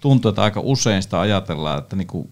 tuntuu, että aika usein sitä ajatellaan, että niin kuin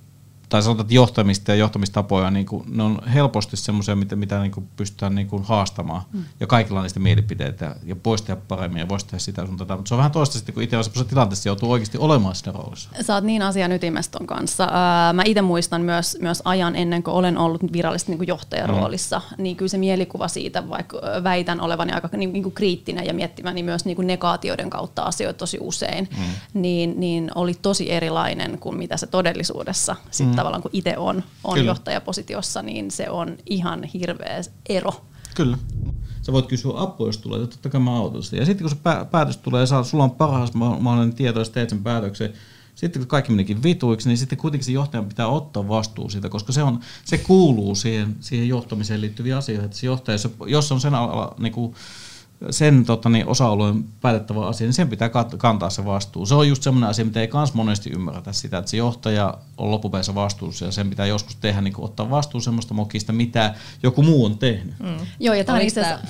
tai sanotaan, että johtamista ja johtamistapoja, niin kuin, ne on helposti semmoisia, mitä, mitä niin kuin pystytään niin kuin haastamaan. Mm. Ja kaikilla on niistä mielipiteitä ja voisi tehdä paremmin ja voisi tehdä sitä sun tätä. Mutta se on vähän toista sitten, kun itse on semmoisessa tilanteessa joutuu oikeasti olemaan siinä roolissa. Sä oot niin asian ytimeston kanssa. Mä itse muistan myös, myös ajan ennen kuin olen ollut virallisesti niin kuin johtajan mm. roolissa, niin kyllä se mielikuva siitä, vaikka väitän olevani aika niin, niin kuin kriittinen ja miettimäni myös niin kuin negaatioiden kautta asioita tosi usein, mm. niin, niin oli tosi erilainen kuin mitä se todellisuudessa sitten mm. tavallaan kun itse on, on johtajapositiossa, niin se on ihan hirveä ero. Kyllä. Sä voit kysyä apua, jos tulee, totta kai mä autan sitä. Ja sitten kun se päätös tulee ja sulla on parhaas mahdollinen tieto, ja teet sen päätöksen, sitten kun kaikki menikin vituiksi, niin sitten kuitenkin se johtajan pitää ottaa vastuu siitä, koska se, on, se kuuluu siihen, siihen johtamiseen liittyviin asioihin. Että se johtaja, jos on sen alalla niin kuin, sen tota, niin, osa-alueen päätettävä asia, niin sen pitää kantaa se vastuu. Se on just semmoinen asia, mitä ei kans monesti ymmärretä sitä, että se johtaja on loppupeleissä vastuussa ja sen pitää joskus tehdä, niin ottaa vastuu semmoista mokista, mitä joku muu on tehnyt. Mm. Joo, ja tämä on itse asiassa...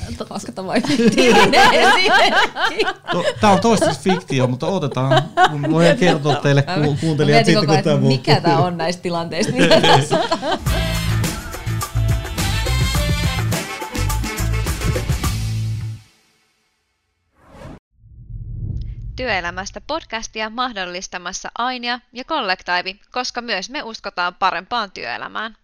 Tämä on toistaiseksi fiktio, mutta otetaan. Voin kertoa teille ku- kuuntelijat sitten, kun tämä Mikä tämä on näistä tilanteista? työelämästä podcastia mahdollistamassa Ainia ja Kollektiivi, koska myös me uskotaan parempaan työelämään.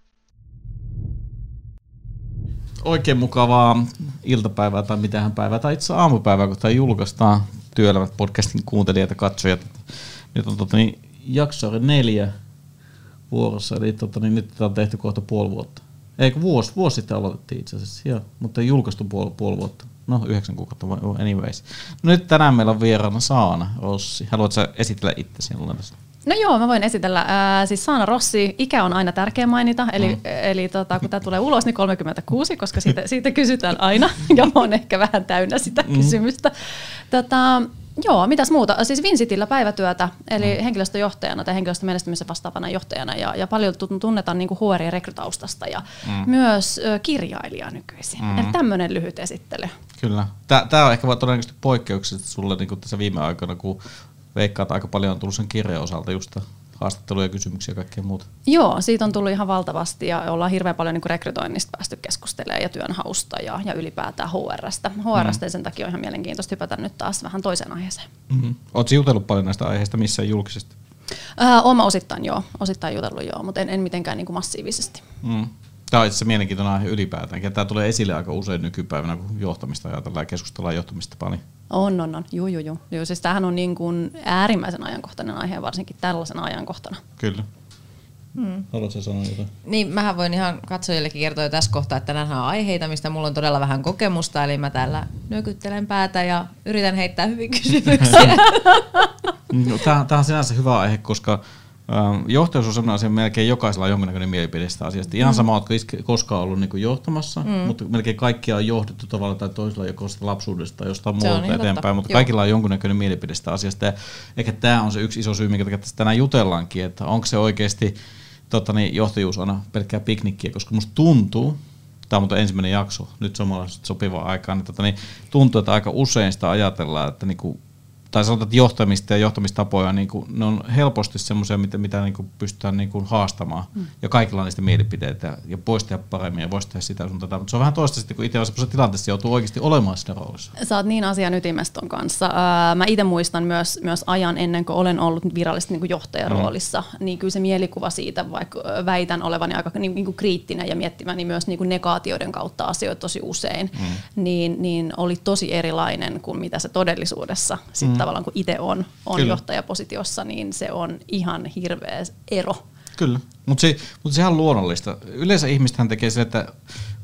Oikein mukavaa iltapäivää tai mitähän päivää tai itse aamupäivää, kun tämä julkaistaan työelämät podcastin kuuntelijat ja katsojat. Nyt on tota, niin, jakso neljä vuorossa, eli tota, niin, nyt tätä on tehty kohta puoli vuotta. Eikö vuosi, vuosi sitten aloitettiin itse asiassa, joo, mutta ei julkaistu puoli, puoli vuotta. No, yhdeksän kuukautta, anyways. No, nyt tänään meillä on vieraana Saana Rossi. Haluatko esitellä itse sinulle tässä? No joo, mä voin esitellä. Äh, siis Saana Rossi, ikä on aina tärkeä mainita, eli, mm. eli tota, kun tämä tulee ulos, niin 36, koska siitä, siitä kysytään aina, ja mä oon ehkä vähän täynnä sitä mm. kysymystä. Tota, Joo, mitäs muuta? Siis Vincitillä päivätyötä, eli mm. henkilöstöjohtajana tai henkilöstömenestymisen vastaavana johtajana, ja, ja paljon tunnetaan niin HR- ja rekrytaustasta, ja mm. myös ö, kirjailija nykyisin. Mm. Eli tämmöinen lyhyt esittely. Kyllä. Tämä on ehkä todennäköisesti poikkeuksellisesti sulle niin tässä viime aikoina, kun veikkaat aika paljon on tullut sen kirjan osalta just haastatteluja, kysymyksiä ja kaikkea muuta. Joo, siitä on tullut ihan valtavasti ja ollaan hirveän paljon niin rekrytoinnista päästy keskustelemaan ja työnhausta ja, ja ylipäätään HRstä. HRstä mm. sen takia on ihan mielenkiintoista hypätä nyt taas vähän toiseen aiheeseen. Mm-hmm. Oletko jutellut paljon näistä aiheista missään julkisesti? Äh, Oma osittain joo, osittain jutellut joo, mutta en, en mitenkään niin kuin massiivisesti. Mm. Tämä on itse asiassa aihe ylipäätään. Tämä tulee esille aika usein nykypäivänä, kun johtamista ajatellaan ja keskustellaan johtamista paljon. On, on, on. Juu, juu, juu. Joo, siis tämähän on niin kuin äärimmäisen ajankohtainen aihe, varsinkin tällaisena ajankohtana. Kyllä. Hmm. Haluatko sanoa jotain? Niin, mähän voin ihan katsojillekin kertoa jo tässä kohtaa, että nämä on aiheita, mistä mulla on todella vähän kokemusta, eli mä täällä nyökyttelen päätä ja yritän heittää hyvin kysymyksiä. no, tämä, on sinänsä hyvä aihe, koska johtajuus on sellainen asia, melkein jokaisella on jonkinnäköinen mielipide sitä asiasta. Ihan mm. sama, oletko koskaan ollut niin johtamassa, mm. mutta melkein kaikkia on johdettu tavalla tai toisella joko lapsuudesta tai jostain muualta eteenpäin, totta. mutta Joo. kaikilla on jonkinnäköinen mielipide sitä asiasta. Ja ehkä tämä on se yksi iso syy, minkä tässä tänään jutellaankin, että onko se oikeasti totta, niin johtajuus aina pelkkää piknikkiä, koska musta tuntuu, tämä on ensimmäinen jakso, nyt suomalaiset sopiva aikaan, niin, tota, niin tuntuu, että aika usein sitä ajatellaan, että niin kuin tai sanotaan, että johtamista ja johtamistapoja, niin kuin, ne on helposti semmoisia, mitä, mitä niin kuin pystytään niin kuin haastamaan. Mm. Ja kaikilla on niistä mielipiteitä ja voisi tehdä paremmin ja voisi tehdä sitä sun tätä. Mutta se on vähän toista sitten, kun itse on semmoisessa tilanteessa, joutuu oikeasti olemaan siinä roolissa. Sä oot niin asian ytimeston kanssa. Mä itse muistan myös, myös ajan ennen kuin olen ollut virallisesti niin kuin johtajan mm. roolissa, niin kyllä se mielikuva siitä, vaikka väitän olevani aika niin, niin kuin kriittinen ja miettimäni myös niin kuin negaatioiden kautta asioita tosi usein, mm. niin, niin oli tosi erilainen kuin mitä se todellisuudessa sitten tavallaan kun itse on, on johtajapositiossa, niin se on ihan hirveä ero. Kyllä, mutta se, mut sehän on luonnollista. Yleensä ihmistähän tekee se, että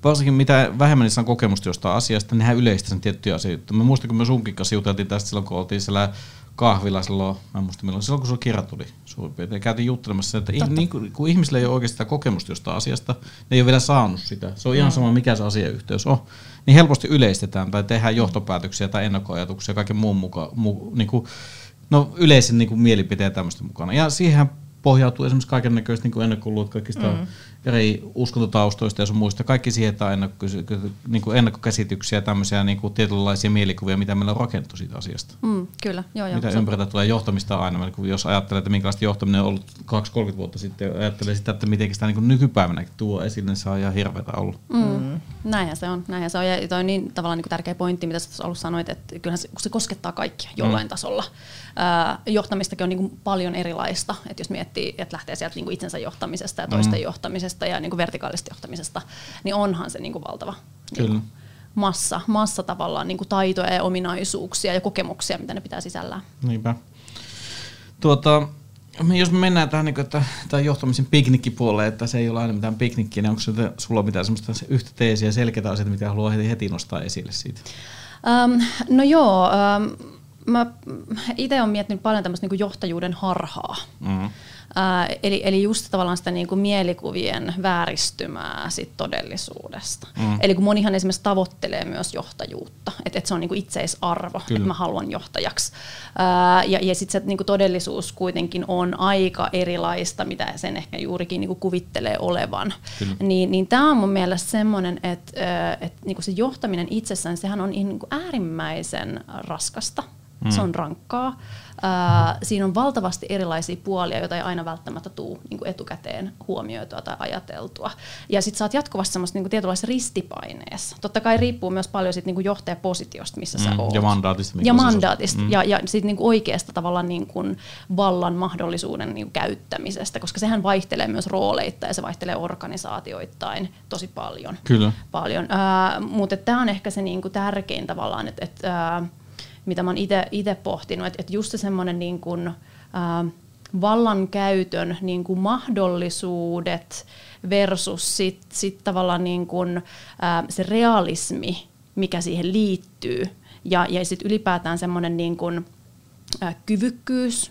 varsinkin mitä vähemmän niissä on kokemusta jostain asiasta, niin hän yleistä sen tiettyjä asioita. Mä muistan, kun me sunkin kanssa juteltiin tästä silloin, kun oltiin siellä kahvilla silloin, mä en muista milloin, silloin kun sulla kirja tuli suurin piirtein. Käytiin juttelemassa että Totta. niin, kun, kun ihmisillä ei ole oikeastaan kokemusta jostain asiasta, ne ei ole vielä saanut sitä. Se on ihan sama, mikä se asiayhteys on. Niin helposti yleistetään tai tehdään johtopäätöksiä tai ennakkoajatuksia kaiken muun mukaan. Mu, niin kuin, no yleisen niin kuin mielipiteen tämmöistä mukana. Ja siihen pohjautuu esimerkiksi kaiken näköistä niin ennakkoluut kaikista mm. Eri uskontotaustoista ja sun muista. Kaikki sietää ennakko, niin kuin ennakkokäsityksiä ja tämmöisiä niin kuin tietynlaisia mielikuvia, mitä meillä on rakennettu siitä asiasta. Mm, kyllä, joo, joo. Mitä ympärillä tulee johtamista aina. Niin jos ajattelee, että minkälaista johtaminen on ollut 2-30 vuotta sitten, ja ajattelee sitä, että miten sitä niin nykypäivänä tuo esille, niin se on ihan hirveätä ollut. Mm. Mm. Näinhän se on. Näinhän se on. Ja toi on niin tavallaan niin kuin tärkeä pointti, mitä sä alussa sanoit, että kyllähän se, kun se koskettaa kaikkia jollain mm. tasolla. Äh, johtamistakin on niin kuin paljon erilaista. Että jos miettii, että lähtee sieltä niin kuin itsensä johtamisesta ja toisten mm. johtamisesta ja niin kuin vertikaalisesta johtamisesta, niin onhan se niin kuin valtava Kyllä. Niin kuin massa, massa tavallaan niin kuin taitoja ja ominaisuuksia ja kokemuksia, mitä ne pitää sisällään. Niinpä. Tuota, jos me mennään tähän, niin että, tämän johtamisen piknikkipuoleen, että se ei ole aina mitään piknikkiä, niin onko sulla mitään semmoista yhtä teesiä, selkeitä asioita, mitä haluaa heti, heti nostaa esille siitä? Um, no joo, um, mä itse olen miettinyt paljon tämmöistä niin johtajuuden harhaa. Mm-hmm. Ää, eli, eli just tavallaan sitä niin kuin mielikuvien vääristymää sit todellisuudesta. Mm. Eli kun monihan esimerkiksi tavoittelee myös johtajuutta, että et se on niin kuin itseisarvo, että mä haluan johtajaksi. Ää, ja ja sitten se niin kuin todellisuus kuitenkin on aika erilaista, mitä sen ehkä juurikin niin kuin kuvittelee olevan. Niin, niin tämä on mun mielestä semmoinen, että et, niin se johtaminen itsessään, sehän on niin kuin äärimmäisen raskasta. Mm. Se on rankkaa. Ää, siinä on valtavasti erilaisia puolia, joita ei aina välttämättä tule niin etukäteen huomioitua tai ajateltua. Ja sitten sä oot jatkuvasti semmoista niin tietynlaisessa ristipaineessa. Totta kai riippuu myös paljon sit, niin johtajapositiosta, missä mm, sä oot. Ja mandaatista. Ja mandaatista. Mm. Ja, ja sitten niin oikeasta tavallaan niin kuin vallan mahdollisuuden niin käyttämisestä, koska sehän vaihtelee myös rooleita ja se vaihtelee organisaatioittain tosi paljon. Kyllä. paljon. Ää, mutta tämä on ehkä se niin kuin tärkein tavallaan, että... Et, mitä mä oon itse pohtinut, että, että just se semmoinen niin kuin, äh, vallankäytön niin kuin mahdollisuudet versus sit, sit tavallaan niin kuin, äh, se realismi, mikä siihen liittyy, ja, ja sitten ylipäätään semmoinen niin kuin, äh, kyvykkyys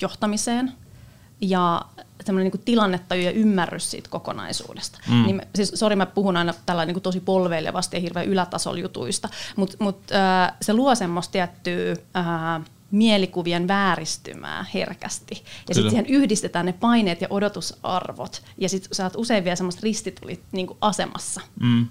johtamiseen ja semmoinen niin tilannetta ja ymmärrys siitä kokonaisuudesta. Mm. Niin, siis, sori, mä puhun aina tällä niin tosi polveilevasti ja hirveän ylätasolla jutuista, mutta mut, äh, se luo semmoista tiettyä äh, mielikuvien vääristymää herkästi. Ja sitten siihen yhdistetään ne paineet ja odotusarvot. Ja sitten sä oot usein vielä semmoista ristitulit niin asemassa. Mm.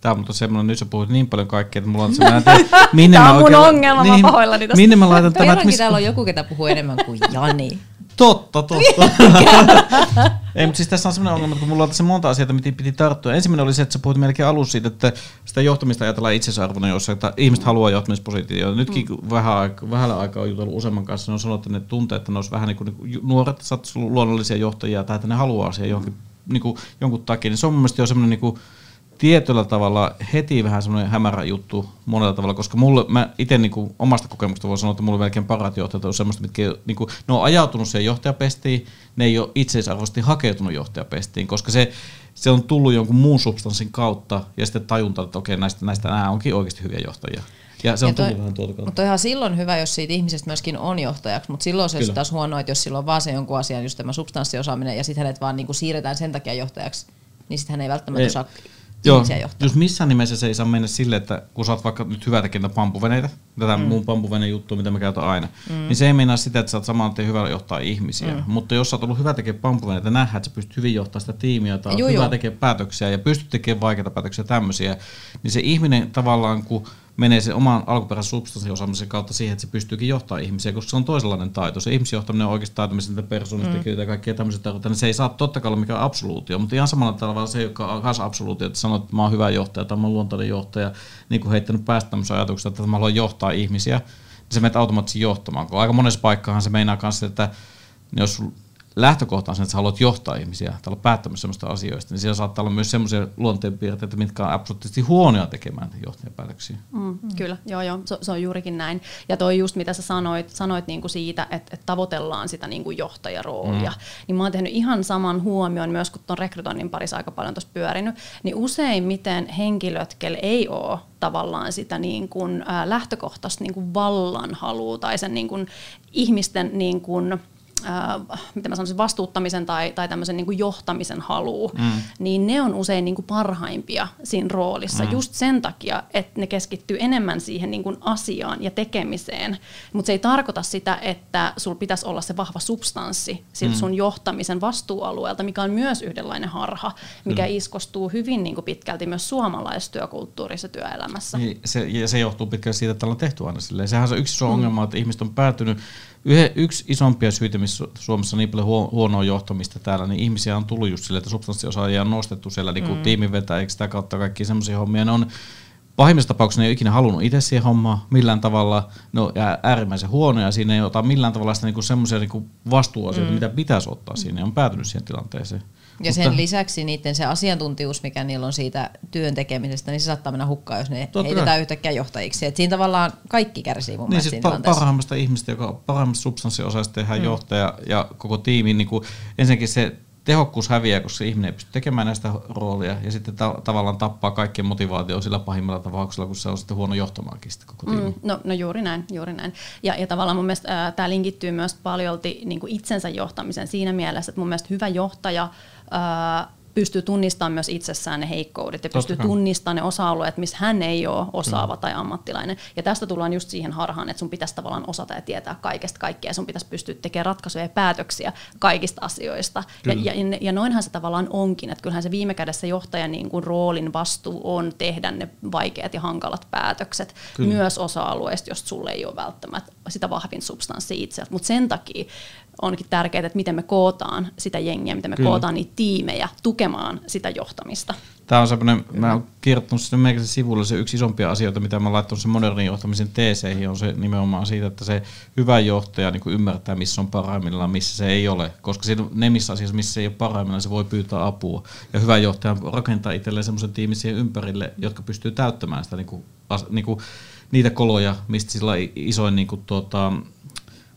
Tämä on mutta semmoinen, nyt sä puhut niin paljon kaikkea, että mulla on semmoinen, että minne Tämä on mun oikein, ongelma, niin, mä pahoillani tästä. Minne mä laitan tämän? Miss... täällä on joku, ketä puhuu enemmän kuin Jani. Totta, totta. Ei, mutta siis tässä on sellainen ongelma, että kun mulla on tässä monta asiaa, mitä piti tarttua. Ensimmäinen oli se, että sä puhut melkein alussa siitä, että sitä johtamista ajatellaan itsesarvona, jossa että ihmiset haluaa johtamispositioon. Nytkin mm. vähän, vähällä aikaa on jutellut useamman kanssa, ne on sanonut, että ne tuntee, että ne olisi vähän niin kuin nuoret, sä luonnollisia johtajia, tai että ne haluaa siihen johonkin, niin kuin, jonkun takia. Niin se on mun mielestä jo semmoinen niin kuin, tietyllä tavalla heti vähän semmoinen hämärä juttu monella tavalla, koska mulle, mä itse niin omasta kokemuksesta voin sanoa, että mulle melkein parat johtajat on semmoista, mitkä niin kuin, ne on ajautunut siihen johtajapestiin, ne ei ole itseisarvoisesti hakeutunut johtajapestiin, koska se, se on tullut jonkun muun substanssin kautta ja sitten tajunta, että okei, näistä, näistä nämä onkin oikeasti hyviä johtajia. Ja se on ja toi, tullut vähän tuolta. Mutta ihan silloin hyvä, jos siitä ihmisestä myöskin on johtajaksi, mutta silloin se olisi taas huono, että jos silloin on vaan se jonkun asian, just tämä substanssiosaaminen, ja sitten hänet vaan niin kuin siirretään sen takia johtajaksi, niin sitten hän ei välttämättä ei. osaa Joo, jos missään nimessä se ei saa mennä sille, että kun sä oot vaikka nyt hyvä tekemään pampuveneitä, tätä mm. muun pampuvene juttu, mitä mä käytän aina, mm. niin se ei meinaa sitä, että sä oot saman tien hyvä johtaa ihmisiä. Mm. Mutta jos sä oot ollut hyvä tekemään pampuveneitä, nähdään, että sä pystyt hyvin johtamaan sitä tiimiä, tai hyvä tekemään päätöksiä ja pystyt tekemään vaikeita päätöksiä tämmöisiä, niin se ihminen tavallaan, kun menee se oman alkuperäisen substanssin osaamisen kautta siihen, että se pystyykin johtamaan ihmisiä, koska se on toisenlainen taito. Se ihmisjohtaminen on oikeastaan taito, missä niitä persoonista mm. ja kaikkea tarkoittaa, niin se ei saa totta kai olla mikään absoluutio, mutta ihan samalla tavalla se, joka on kanssa absoluutio, että sanoo, että mä oon hyvä johtaja tai mä oon luontainen johtaja, niin kuin heittänyt päästä tämmöisen ajatuksen, että mä haluan johtaa ihmisiä, niin se menet automaattisesti johtamaan, kun aika monessa paikkaan se meinaa kanssa, että jos lähtökohta on se, että sä haluat johtaa ihmisiä tai olla päättämässä sellaista asioista, niin siellä saattaa olla myös sellaisia luonteenpiirteitä, mitkä on absoluuttisesti huonoja tekemään johtajapäätöksiä. Mm, mm. Kyllä, joo joo, se, se on juurikin näin. Ja toi just mitä sä sanoit, sanoit niinku siitä, että, että tavoitellaan sitä niinku johtajaroolia, mm. niin mä oon tehnyt ihan saman huomion myös, kun tuon rekrytoinnin parissa aika paljon tuossa pyörinyt, niin useimmiten henkilöt, kelle ei ole tavallaan sitä niin kuin, ä, lähtökohtaista niin kuin vallanhalua tai sen niin kuin, ihmisten niin kuin, äh, miten mä sanoisin, vastuuttamisen tai, tai tämmöisen niin kuin johtamisen halu, mm. niin ne on usein niin kuin parhaimpia siinä roolissa mm. just sen takia, että ne keskittyy enemmän siihen niin kuin asiaan ja tekemiseen. Mutta se ei tarkoita sitä, että sul pitäisi olla se vahva substanssi mm. sun johtamisen vastuualueelta, mikä on myös yhdenlainen harha, mikä mm. iskostuu hyvin niin kuin pitkälti myös suomalaistyökulttuurissa työelämässä. Niin, se, ja se johtuu pitkälti siitä, että ollaan tehty aina silleen. Sehän on se yksi iso mm. ongelma, että ihmiset on päätynyt Yhe, yksi isompia syitä, missä Suomessa on niin paljon huonoa johtamista täällä, niin ihmisiä on tullut just sille, että substanssiosaajia on nostettu siellä niin kuin mm. tiimivetäjiksi sitä kautta kaikki semmoisia hommia. Ne on pahimmissa tapauksissa ne ei ole ikinä halunnut itse siihen hommaan millään tavalla, ne on äärimmäisen huonoja, siinä ei ota millään tavalla sitä niinku semmoisia niinku vastuuasioita, mm. mitä pitäisi ottaa siinä, ja on päätynyt siihen tilanteeseen. Ja sen Mutta, lisäksi niiden se asiantuntijuus, mikä niillä on siitä työn tekemisestä, niin se saattaa mennä hukkaan, jos ne heitetään kai. yhtäkkiä johtajiksi. Et siinä tavallaan kaikki kärsii mun niin, siis pa- parhaimmasta ihmistä, joka parhaimmasta substanssiosaista tehdään mm. johtaja ja koko tiimi, niin kuin, ensinnäkin se tehokkuus häviää, koska ihminen ei pysty tekemään näistä roolia ja sitten ta- tavallaan tappaa kaikkien motivaatio sillä pahimmalla tapauksella, kun se on sitten huono johtamaankin sitä koko tiimi. Mm, no, no juuri näin, juuri näin. Ja, ja tavallaan mun mielestä tämä linkittyy myös paljolti niin kuin itsensä johtamisen siinä mielessä, että mun mielestä hyvä johtaja pystyy tunnistamaan myös itsessään ne heikkoudet ja pystyy tunnistamaan ne osa-alueet, missä hän ei ole osaava mm. tai ammattilainen. Ja tästä tullaan just siihen harhaan, että sun pitäisi tavallaan osata ja tietää kaikesta kaikkea. Sun pitäisi pystyä tekemään ratkaisuja ja päätöksiä kaikista asioista. Ja, ja, ja noinhan se tavallaan onkin, että kyllähän se viime kädessä johtajan niin kuin roolin vastuu on tehdä ne vaikeat ja hankalat päätökset Kyllä. myös osa-alueista, jos sulle ei ole välttämättä sitä vahvin substanssi itse. Mutta sen takia onkin tärkeää, että miten me kootaan sitä jengiä, miten me Kyllä. kootaan niitä tiimejä tukemaan sitä johtamista. Tämä on semmoinen, mä oon kirjoittanut sinne meidän sivulla se yksi isompia asioita, mitä mä oon laittanut sen modernin johtamisen teeseihin, on se nimenomaan siitä, että se hyvä johtaja niin ymmärtää, missä on parhaimmillaan, missä se ei ole. Koska siinä, ne missä asiassa, missä se ei ole parhaimmillaan, se voi pyytää apua. Ja hyvä johtaja rakentaa itselleen semmoisen tiimin siihen ympärille, jotka pystyy täyttämään sitä, niin kuin, niin kuin, niitä koloja, mistä sillä isoin niin kuin, tuota,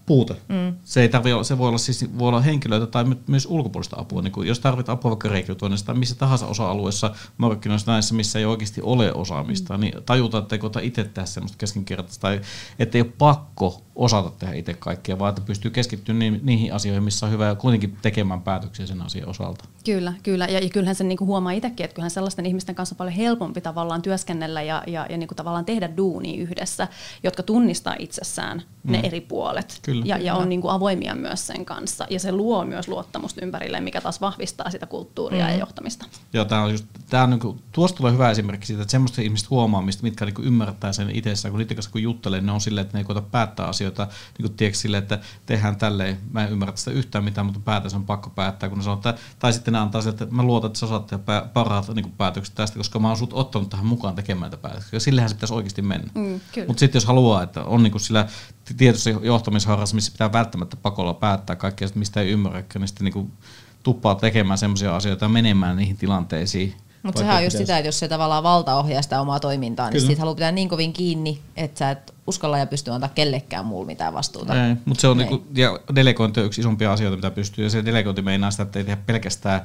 puute. Mm. Se, ei tarvi olla, se voi olla, siis, voi olla henkilöitä tai myös ulkopuolista apua. Niin kuin, jos tarvit apua vaikka rekrytoinnista tai missä tahansa osa-alueessa markkinoissa näissä, missä ei oikeasti ole osaamista, mm. niin tajuta, että ei itse tehdä semmoista keskinkertaista tai että ei ole pakko osata tehdä itse kaikkea, vaan että pystyy keskittymään ni- niihin asioihin, missä on hyvä ja kuitenkin tekemään päätöksiä sen asian osalta. Kyllä, kyllä. Ja, ja kyllähän sen niinku huomaa itsekin, että kyllähän sellaisten ihmisten kanssa on paljon helpompi tavallaan työskennellä ja, ja, ja niinku tavallaan tehdä duunia yhdessä, jotka tunnistaa itsessään ne mm. eri puolet. Kyllä. Ja, ja on niinku avoimia myös sen kanssa. Ja se luo myös luottamusta ympärille, mikä taas vahvistaa sitä kulttuuria mm. ja johtamista. Joo, tämä on just, tää on niinku, tuosta tulee hyvä esimerkki siitä, että semmoista ihmistä huomaamista, mitkä niinku ymmärtää sen itsessään, kun niiden kanssa kun juttelee, ne on silleen, että ne ei koeta päättää asioita niin kuin, tiedätkö, sille, että tehdään tälleen, mä en ymmärrä sitä yhtään mitään, mutta päätös on pakko päättää, kun ne sanoo, että, tai sitten ne antaa sieltä, että mä luotan, että sä osaat tehdä parhaat niin kuin, päätökset tästä, koska mä oon sut ottanut tähän mukaan tekemään näitä päätöksiä. Ja sillehän se pitäisi oikeasti mennä. Mm, mutta sitten jos haluaa, että on niin kuin sillä tietyssä johtamisharrassa, missä pitää välttämättä pakolla päättää kaikkea, mistä ei ymmärrä, niin sitten niin kuin, tuppaa tekemään sellaisia asioita ja menemään niihin tilanteisiin, mutta sehän on just sitä, että jos se tavallaan valta ohjaa sitä omaa toimintaa, niin siitä haluaa pitää niin kovin kiinni, että sä et uskalla ja pysty antaa kellekään muulle mitään vastuuta. Ei, mutta se on niinku, ja delegointi on yksi isompia asioita, mitä pystyy, ja se delegointi meinaa sitä, että ei tehdä pelkästään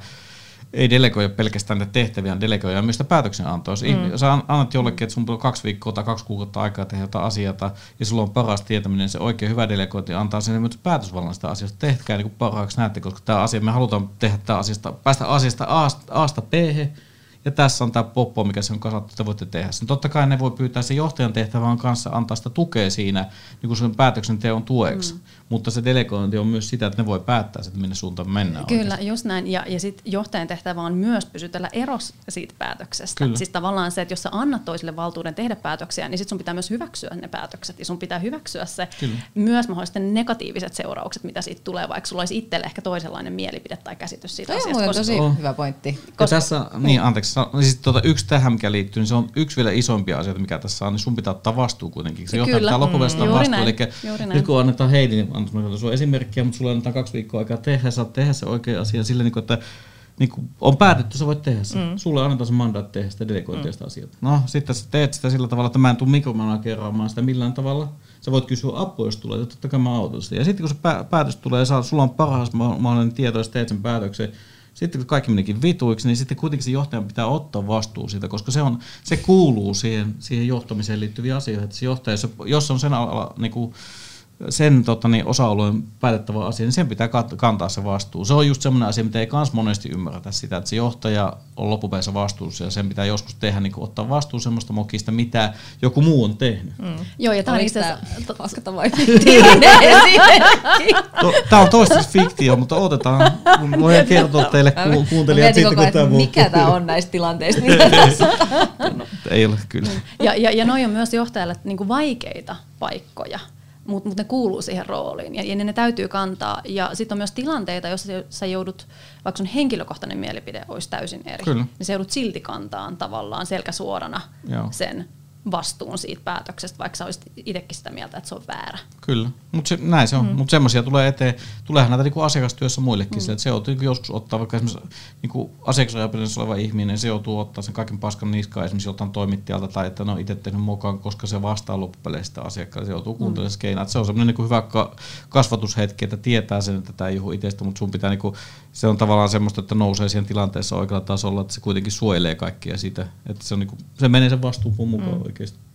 ei delegoida pelkästään niitä tehtäviä, delegoida myös sitä päätöksenantoa. Jos mm. sä annat jollekin, että sun on kaksi viikkoa tai kaksi kuukautta aikaa tehdä jotain asiaa, ja sulla on paras tietäminen, se oikein hyvä delegointi antaa sinne myös päätösvallan sitä asiasta. Tehkää niin kuin parhaaksi näette, koska tämä asia, me halutaan tehdä tämä asiasta, päästä asiasta Asta B, ja tässä on tämä poppo, mikä se on kasattu, että voitte tehdä sen. Totta kai ne voi pyytää sen johtajan tehtävän kanssa antaa sitä tukea siinä niin kuin sen päätöksenteon tueksi, mm. mutta se delegointi on myös sitä, että ne voi päättää, että minne suuntaan mennään. Kyllä, oikeasti. just näin. Ja, ja sitten johtajan tehtävä on myös pysytellä eros siitä päätöksestä. Kyllä. Siis tavallaan se, että jos sä annat toisille valtuuden tehdä päätöksiä, niin sitten sun pitää myös hyväksyä ne päätökset ja sun pitää hyväksyä se Kyllä. myös mahdollisesti negatiiviset seuraukset, mitä siitä tulee, vaikka sulla olisi itselle ehkä toisenlainen mielipide tai käsitys siitä Toi asiasta. On koska... tosi on. hyvä pointti. Koska... Ja tässä, niin anteeksi, siis tuota, yksi tähän, mikä liittyy, niin se on yksi vielä isompia asioita, mikä tässä on, niin sun pitää ottaa vastuu kuitenkin. Se johtaa pitää loppupeleissä mm, vastuu. Näin, Eli nyt kun annetaan Heidi, niin annetaan sun esimerkkiä, mutta sulla annetaan kaksi viikkoa aikaa tehdä, saat tehdä se oikea asia sillä, niin kuin, että niin kuin on päätetty, sä voit tehdä se. Mm. Sulle annetaan se mandaatti tehdä sitä delegointia mm. asioita. No, sitten sä teet sitä sillä tavalla, että mä en tule mikromanageraamaan sitä millään tavalla. Sä voit kysyä apua, jos tulee, että totta kai mä autan sitä. Ja sitten kun se päätös tulee, ja sulla on parhaas mahdollinen tieto, jos teet sen päätöksen, sitten kun kaikki menikin vituiksi, niin sitten kuitenkin se johtajan pitää ottaa vastuu siitä, koska se, on, se kuuluu siihen, siihen johtamiseen liittyviin asioihin. Että se johtaja, jos on sen ala, niin kuin, sen tota, niin, osa-alueen päätettävä asia, niin sen pitää kantaa se vastuu. Se on just semmoinen asia, mitä ei kans monesti ymmärretä sitä, että se johtaja on loppupeleissä vastuussa ja sen pitää joskus tehdä, niin ottaa vastuu semmoista mokista, mitä joku muu on tehnyt. Mm. Joo, ja tämä on itse asiassa... Tämä on toistaiseksi fiktio, mutta otetaan. Voin kertoa teille ku- kuuntelijat sitten, kun tämä Mikä tämä on näistä tilanteista, mitä tässä Ei ole kyllä. Ja, ja, ja noi on myös johtajalle niin kuin vaikeita paikkoja mutta mut ne kuuluu siihen rooliin ja, ja ne, ne täytyy kantaa. Ja sitten on myös tilanteita, joissa sä joudut, vaikka sun henkilökohtainen mielipide olisi täysin eri, Kyllä. niin sä joudut silti kantaan tavallaan selkäsuorana Joo. sen vastuun siitä päätöksestä, vaikka sä olisit itsekin sitä mieltä, että se on väärä. Kyllä, mutta se, näin se on. Mm. Mutta semmoisia tulee eteen, tuleehan näitä niinku asiakastyössä muillekin, mm. se, että se joutuu joskus ottaa, vaikka esimerkiksi niinku asiakasajapelinnassa oleva ihminen, se joutuu ottaa sen kaiken paskan niskaan esimerkiksi jotain toimittajalta tai että ne on itse tehnyt mukaan, koska se vastaa loppupeleissä asiakkaalle, se joutuu kuuntelemaan mm. skeinaa. Se on semmoinen niinku hyvä kasvatushetki, että tietää sen, että tämä ei juhu itsestä, mutta sun pitää, niinku, se on tavallaan semmoista, että nousee siihen tilanteessa oikealla tasolla, että se kuitenkin suojelee kaikkia sitä, että se, on niinku, se menee sen vastuun mukaan mm. Oikeasti.